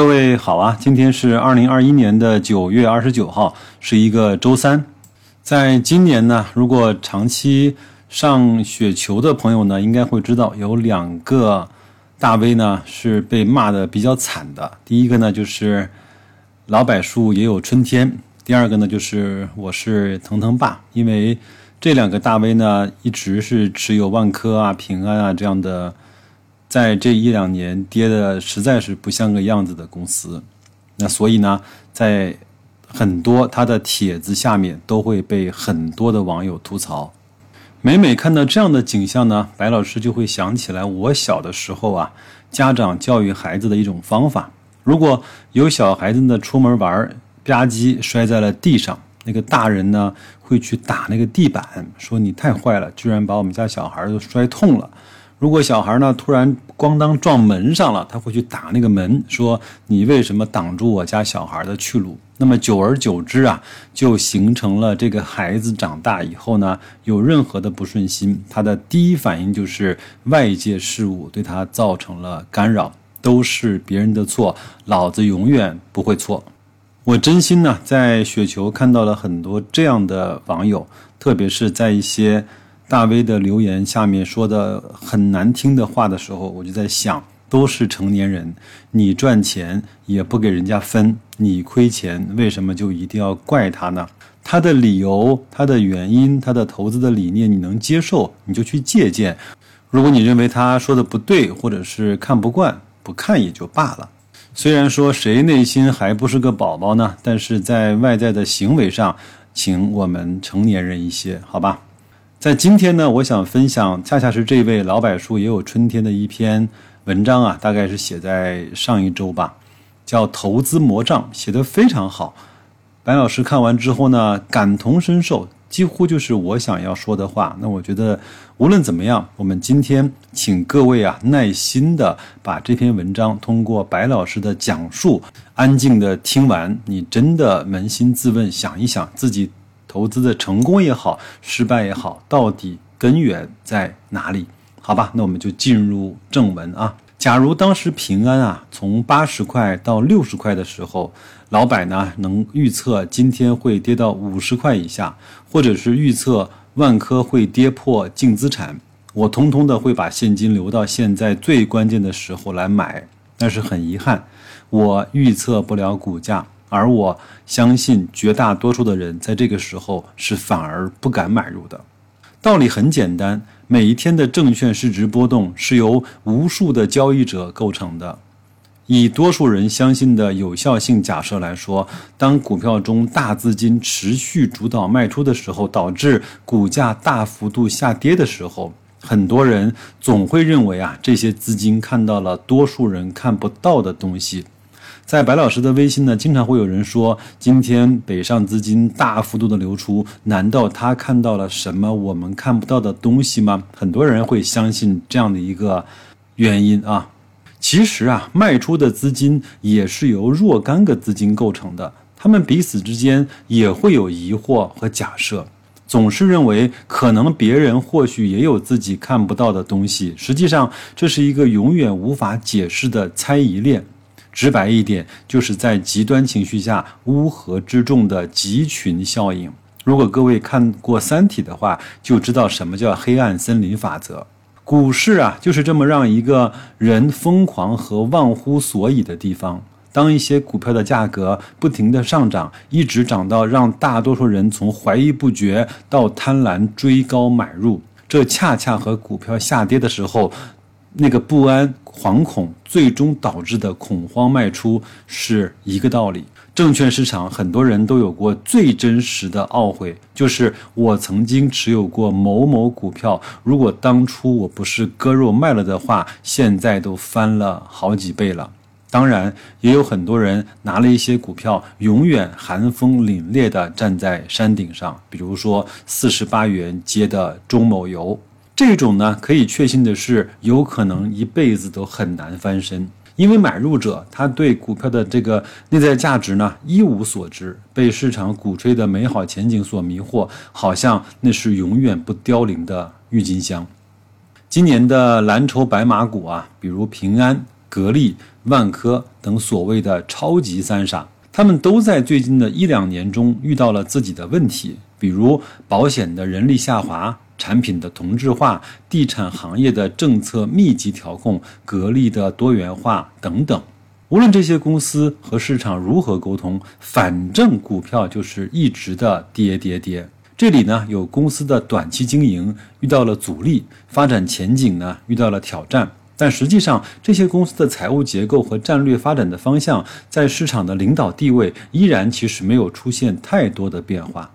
各位好啊，今天是二零二一年的九月二十九号，是一个周三。在今年呢，如果长期上雪球的朋友呢，应该会知道有两个大 V 呢是被骂的比较惨的。第一个呢就是老柏树也有春天，第二个呢就是我是腾腾爸。因为这两个大 V 呢一直是持有万科啊、平安啊这样的。在这一两年跌的实在是不像个样子的公司，那所以呢，在很多他的帖子下面都会被很多的网友吐槽。每每看到这样的景象呢，白老师就会想起来我小的时候啊，家长教育孩子的一种方法：如果有小孩子呢出门玩，吧唧摔在了地上，那个大人呢会去打那个地板，说你太坏了，居然把我们家小孩都摔痛了。如果小孩呢突然咣当撞门上了，他会去打那个门，说你为什么挡住我家小孩的去路？那么久而久之啊，就形成了这个孩子长大以后呢，有任何的不顺心，他的第一反应就是外界事物对他造成了干扰，都是别人的错，老子永远不会错。我真心呢在雪球看到了很多这样的网友，特别是在一些。大 V 的留言下面说的很难听的话的时候，我就在想，都是成年人，你赚钱也不给人家分，你亏钱为什么就一定要怪他呢？他的理由、他的原因、他的投资的理念你能接受，你就去借鉴；如果你认为他说的不对，或者是看不惯，不看也就罢了。虽然说谁内心还不是个宝宝呢，但是在外在的行为上，请我们成年人一些，好吧？在今天呢，我想分享，恰恰是这位老柏树也有春天的一篇文章啊，大概是写在上一周吧，叫《投资魔杖》，写得非常好。白老师看完之后呢，感同身受，几乎就是我想要说的话。那我觉得，无论怎么样，我们今天请各位啊，耐心的把这篇文章通过白老师的讲述，安静的听完，你真的扪心自问，想一想自己。投资的成功也好，失败也好，到底根源在哪里？好吧，那我们就进入正文啊。假如当时平安啊从八十块到六十块的时候，老板呢能预测今天会跌到五十块以下，或者是预测万科会跌破净资产，我通通的会把现金留到现在最关键的时候来买。但是很遗憾，我预测不了股价。而我相信绝大多数的人在这个时候是反而不敢买入的。道理很简单，每一天的证券市值波动是由无数的交易者构成的。以多数人相信的有效性假设来说，当股票中大资金持续主导卖出的时候，导致股价大幅度下跌的时候，很多人总会认为啊，这些资金看到了多数人看不到的东西。在白老师的微信呢，经常会有人说，今天北上资金大幅度的流出，难道他看到了什么我们看不到的东西吗？很多人会相信这样的一个原因啊。其实啊，卖出的资金也是由若干个资金构成的，他们彼此之间也会有疑惑和假设，总是认为可能别人或许也有自己看不到的东西。实际上，这是一个永远无法解释的猜疑链。直白一点，就是在极端情绪下乌合之众的集群效应。如果各位看过《三体》的话，就知道什么叫黑暗森林法则。股市啊，就是这么让一个人疯狂和忘乎所以的地方。当一些股票的价格不停的上涨，一直涨到让大多数人从怀疑不决到贪婪追高买入，这恰恰和股票下跌的时候。那个不安、惶恐，最终导致的恐慌卖出是一个道理。证券市场很多人都有过最真实的懊悔，就是我曾经持有过某某股票，如果当初我不是割肉卖了的话，现在都翻了好几倍了。当然，也有很多人拿了一些股票，永远寒风凛冽地站在山顶上，比如说四十八元接的中某油。这种呢，可以确信的是，有可能一辈子都很难翻身，因为买入者他对股票的这个内在价值呢一无所知，被市场鼓吹的美好前景所迷惑，好像那是永远不凋零的郁金香。今年的蓝筹白马股啊，比如平安、格力、万科等所谓的超级三傻，他们都在最近的一两年中遇到了自己的问题，比如保险的人力下滑、产品的同质化、地产行业的政策密集调控、格力的多元化等等。无论这些公司和市场如何沟通，反正股票就是一直的跌跌跌。这里呢，有公司的短期经营遇到了阻力，发展前景呢遇到了挑战，但实际上这些公司的财务结构和战略发展的方向，在市场的领导地位依然其实没有出现太多的变化。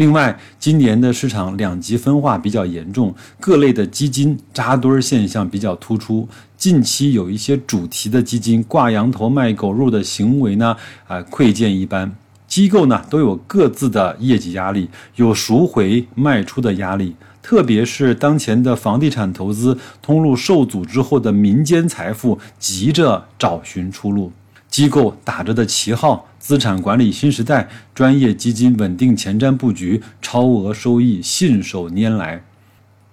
另外，今年的市场两极分化比较严重，各类的基金扎堆现象比较突出。近期有一些主题的基金挂羊头卖狗肉的行为呢，啊，窥见一斑。机构呢都有各自的业绩压力，有赎回卖出的压力，特别是当前的房地产投资通路受阻之后的民间财富急着找寻出路，机构打着的旗号，资产管理新时代，专业基金稳定前瞻布局，超额收益信手拈来，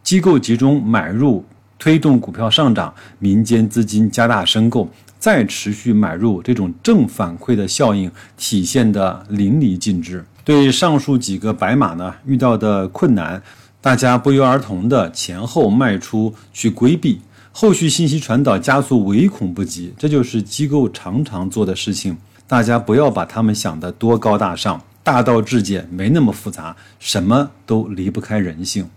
机构集中买入推动股票上涨，民间资金加大申购。再持续买入，这种正反馈的效应体现的淋漓尽致。对上述几个白马呢遇到的困难，大家不约而同的前后卖出去规避，后续信息传导加速，唯恐不及。这就是机构常常做的事情。大家不要把他们想得多高大上，大道至简，没那么复杂，什么都离不开人性。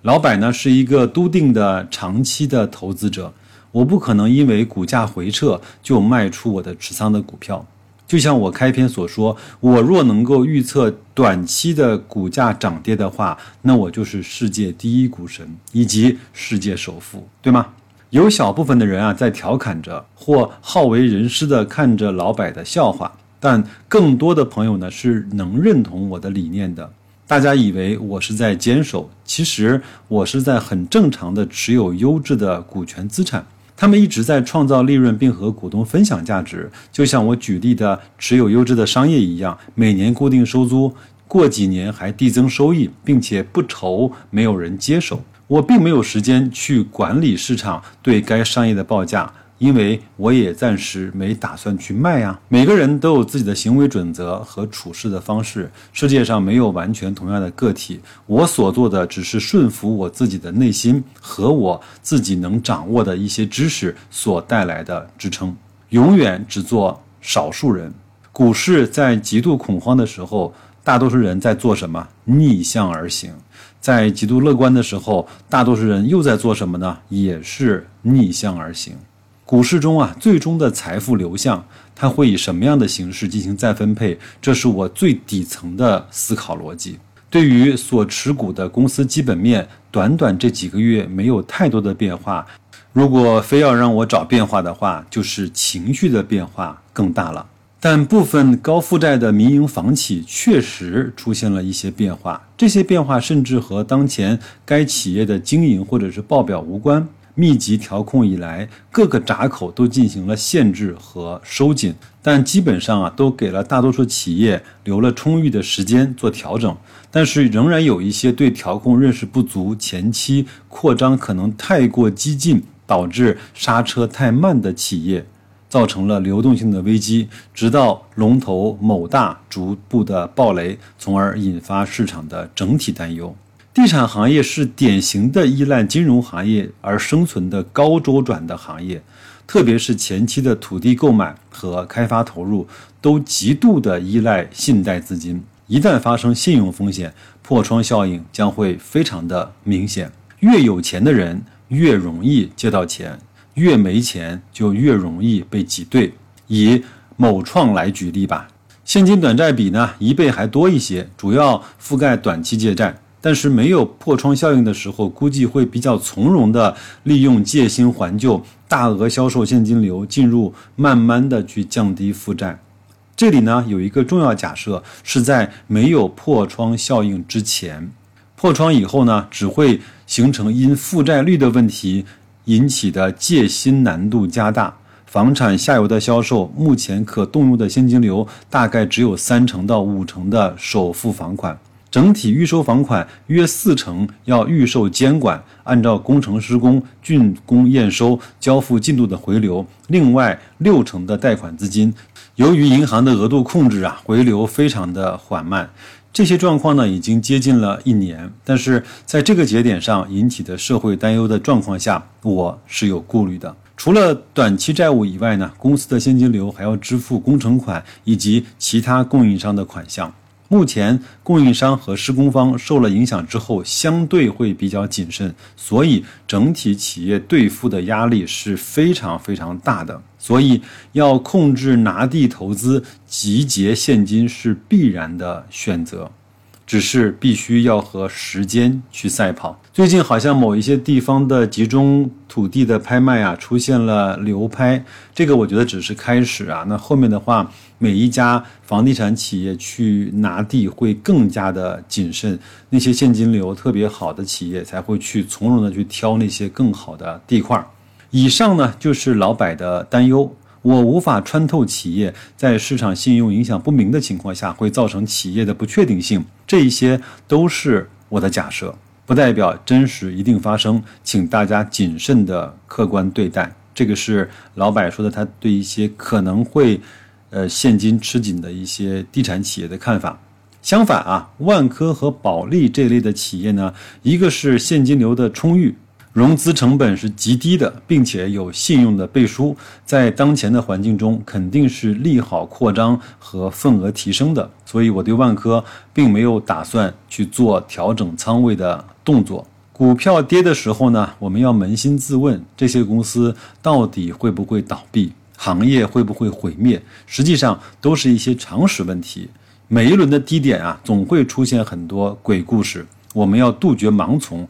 老板呢是一个笃定的长期的投资者。我不可能因为股价回撤就卖出我的持仓的股票，就像我开篇所说，我若能够预测短期的股价涨跌的话，那我就是世界第一股神以及世界首富，对吗？有小部分的人啊在调侃着或好为人师的看着老百的笑话，但更多的朋友呢是能认同我的理念的。大家以为我是在坚守，其实我是在很正常的持有优质的股权资产。他们一直在创造利润，并和股东分享价值，就像我举例的持有优质的商业一样，每年固定收租，过几年还递增收益，并且不愁没有人接手。我并没有时间去管理市场对该商业的报价。因为我也暂时没打算去卖呀。每个人都有自己的行为准则和处事的方式，世界上没有完全同样的个体。我所做的只是顺服我自己的内心和我自己能掌握的一些知识所带来的支撑。永远只做少数人。股市在极度恐慌的时候，大多数人在做什么？逆向而行。在极度乐观的时候，大多数人又在做什么呢？也是逆向而行。股市中啊，最终的财富流向，它会以什么样的形式进行再分配？这是我最底层的思考逻辑。对于所持股的公司基本面，短短这几个月没有太多的变化。如果非要让我找变化的话，就是情绪的变化更大了。但部分高负债的民营房企确实出现了一些变化，这些变化甚至和当前该企业的经营或者是报表无关。密集调控以来，各个闸口都进行了限制和收紧，但基本上啊，都给了大多数企业留了充裕的时间做调整。但是仍然有一些对调控认识不足、前期扩张可能太过激进，导致刹车太慢的企业，造成了流动性的危机，直到龙头某大逐步的暴雷，从而引发市场的整体担忧。地产行业是典型的依赖金融行业而生存的高周转的行业，特别是前期的土地购买和开发投入都极度的依赖信贷资金。一旦发生信用风险，破窗效应将会非常的明显。越有钱的人越容易借到钱，越没钱就越容易被挤兑。以某创来举例吧，现金短债比呢一倍还多一些，主要覆盖短期借债。但是没有破窗效应的时候，估计会比较从容的利用借新还旧、大额销售现金流进入，慢慢的去降低负债。这里呢有一个重要假设，是在没有破窗效应之前，破窗以后呢，只会形成因负债率的问题引起的借新难度加大。房产下游的销售目前可动用的现金流大概只有三成到五成的首付房款。整体预收房款约四成要预售监管，按照工程施工、竣工验收、交付进度的回流。另外六成的贷款资金，由于银行的额度控制啊，回流非常的缓慢。这些状况呢，已经接近了一年，但是在这个节点上引起的社会担忧的状况下，我是有顾虑的。除了短期债务以外呢，公司的现金流还要支付工程款以及其他供应商的款项。目前供应商和施工方受了影响之后，相对会比较谨慎，所以整体企业兑付的压力是非常非常大的。所以要控制拿地投资、集结现金是必然的选择，只是必须要和时间去赛跑。最近好像某一些地方的集中土地的拍卖啊，出现了流拍，这个我觉得只是开始啊。那后面的话，每一家房地产企业去拿地会更加的谨慎，那些现金流特别好的企业才会去从容的去挑那些更好的地块儿。以上呢就是老百的担忧，我无法穿透企业在市场信用影响不明的情况下会造成企业的不确定性，这一些都是我的假设，不代表真实一定发生，请大家谨慎的客观对待。这个是老百说的，他对一些可能会，呃现金吃紧的一些地产企业的看法。相反啊，万科和保利这类的企业呢，一个是现金流的充裕。融资成本是极低的，并且有信用的背书，在当前的环境中肯定是利好扩张和份额提升的。所以，我对万科并没有打算去做调整仓位的动作。股票跌的时候呢，我们要扪心自问：这些公司到底会不会倒闭？行业会不会毁灭？实际上，都是一些常识问题。每一轮的低点啊，总会出现很多鬼故事，我们要杜绝盲从。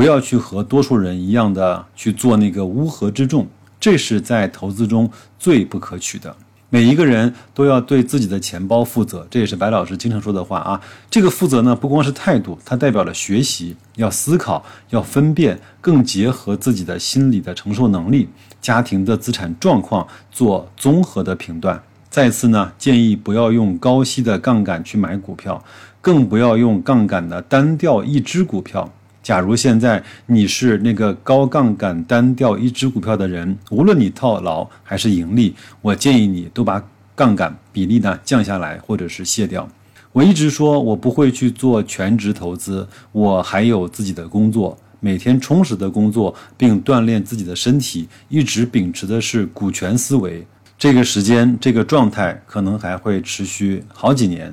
不要去和多数人一样的去做那个乌合之众，这是在投资中最不可取的。每一个人都要对自己的钱包负责，这也是白老师经常说的话啊。这个负责呢，不光是态度，它代表了学习，要思考，要分辨，更结合自己的心理的承受能力、家庭的资产状况做综合的评断。再次呢，建议不要用高息的杠杆去买股票，更不要用杠杆的单调一只股票。假如现在你是那个高杠杆单调一只股票的人，无论你套牢还是盈利，我建议你都把杠杆比例呢降下来，或者是卸掉。我一直说我不会去做全职投资，我还有自己的工作，每天充实的工作，并锻炼自己的身体，一直秉持的是股权思维。这个时间，这个状态可能还会持续好几年。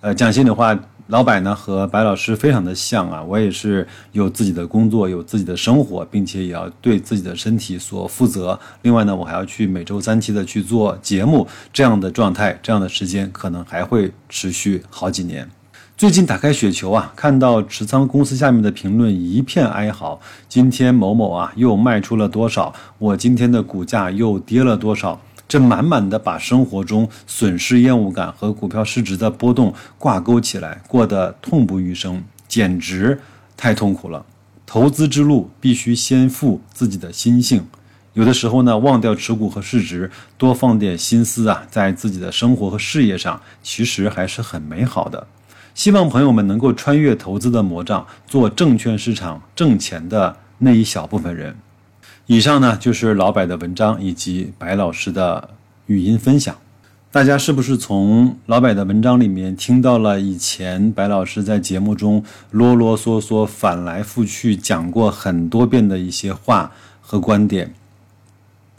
呃，讲心里话。老板呢和白老师非常的像啊，我也是有自己的工作，有自己的生活，并且也要对自己的身体所负责。另外呢，我还要去每周三期的去做节目，这样的状态，这样的时间可能还会持续好几年。最近打开雪球啊，看到持仓公司下面的评论一片哀嚎。今天某某啊又卖出了多少？我今天的股价又跌了多少？这满满的把生活中损失厌恶感和股票市值的波动挂钩起来，过得痛不欲生，简直太痛苦了。投资之路必须先富自己的心性，有的时候呢，忘掉持股和市值，多放点心思啊，在自己的生活和事业上，其实还是很美好的。希望朋友们能够穿越投资的魔障，做证券市场挣钱的那一小部分人。以上呢就是老白的文章以及白老师的语音分享，大家是不是从老白的文章里面听到了以前白老师在节目中啰啰嗦嗦、反来覆去讲过很多遍的一些话和观点？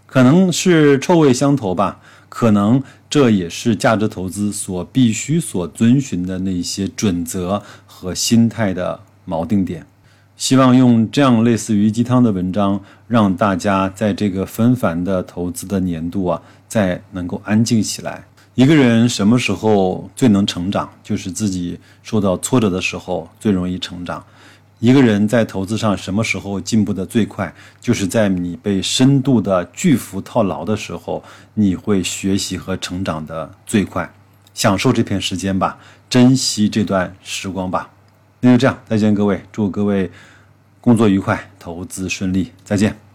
可能是臭味相投吧，可能这也是价值投资所必须所遵循的那些准则和心态的锚定点。希望用这样类似于鸡汤的文章，让大家在这个纷繁的投资的年度啊，再能够安静起来。一个人什么时候最能成长？就是自己受到挫折的时候最容易成长。一个人在投资上什么时候进步的最快？就是在你被深度的巨幅套牢的时候，你会学习和成长的最快。享受这片时间吧，珍惜这段时光吧。那就这样，再见各位，祝各位工作愉快，投资顺利，再见。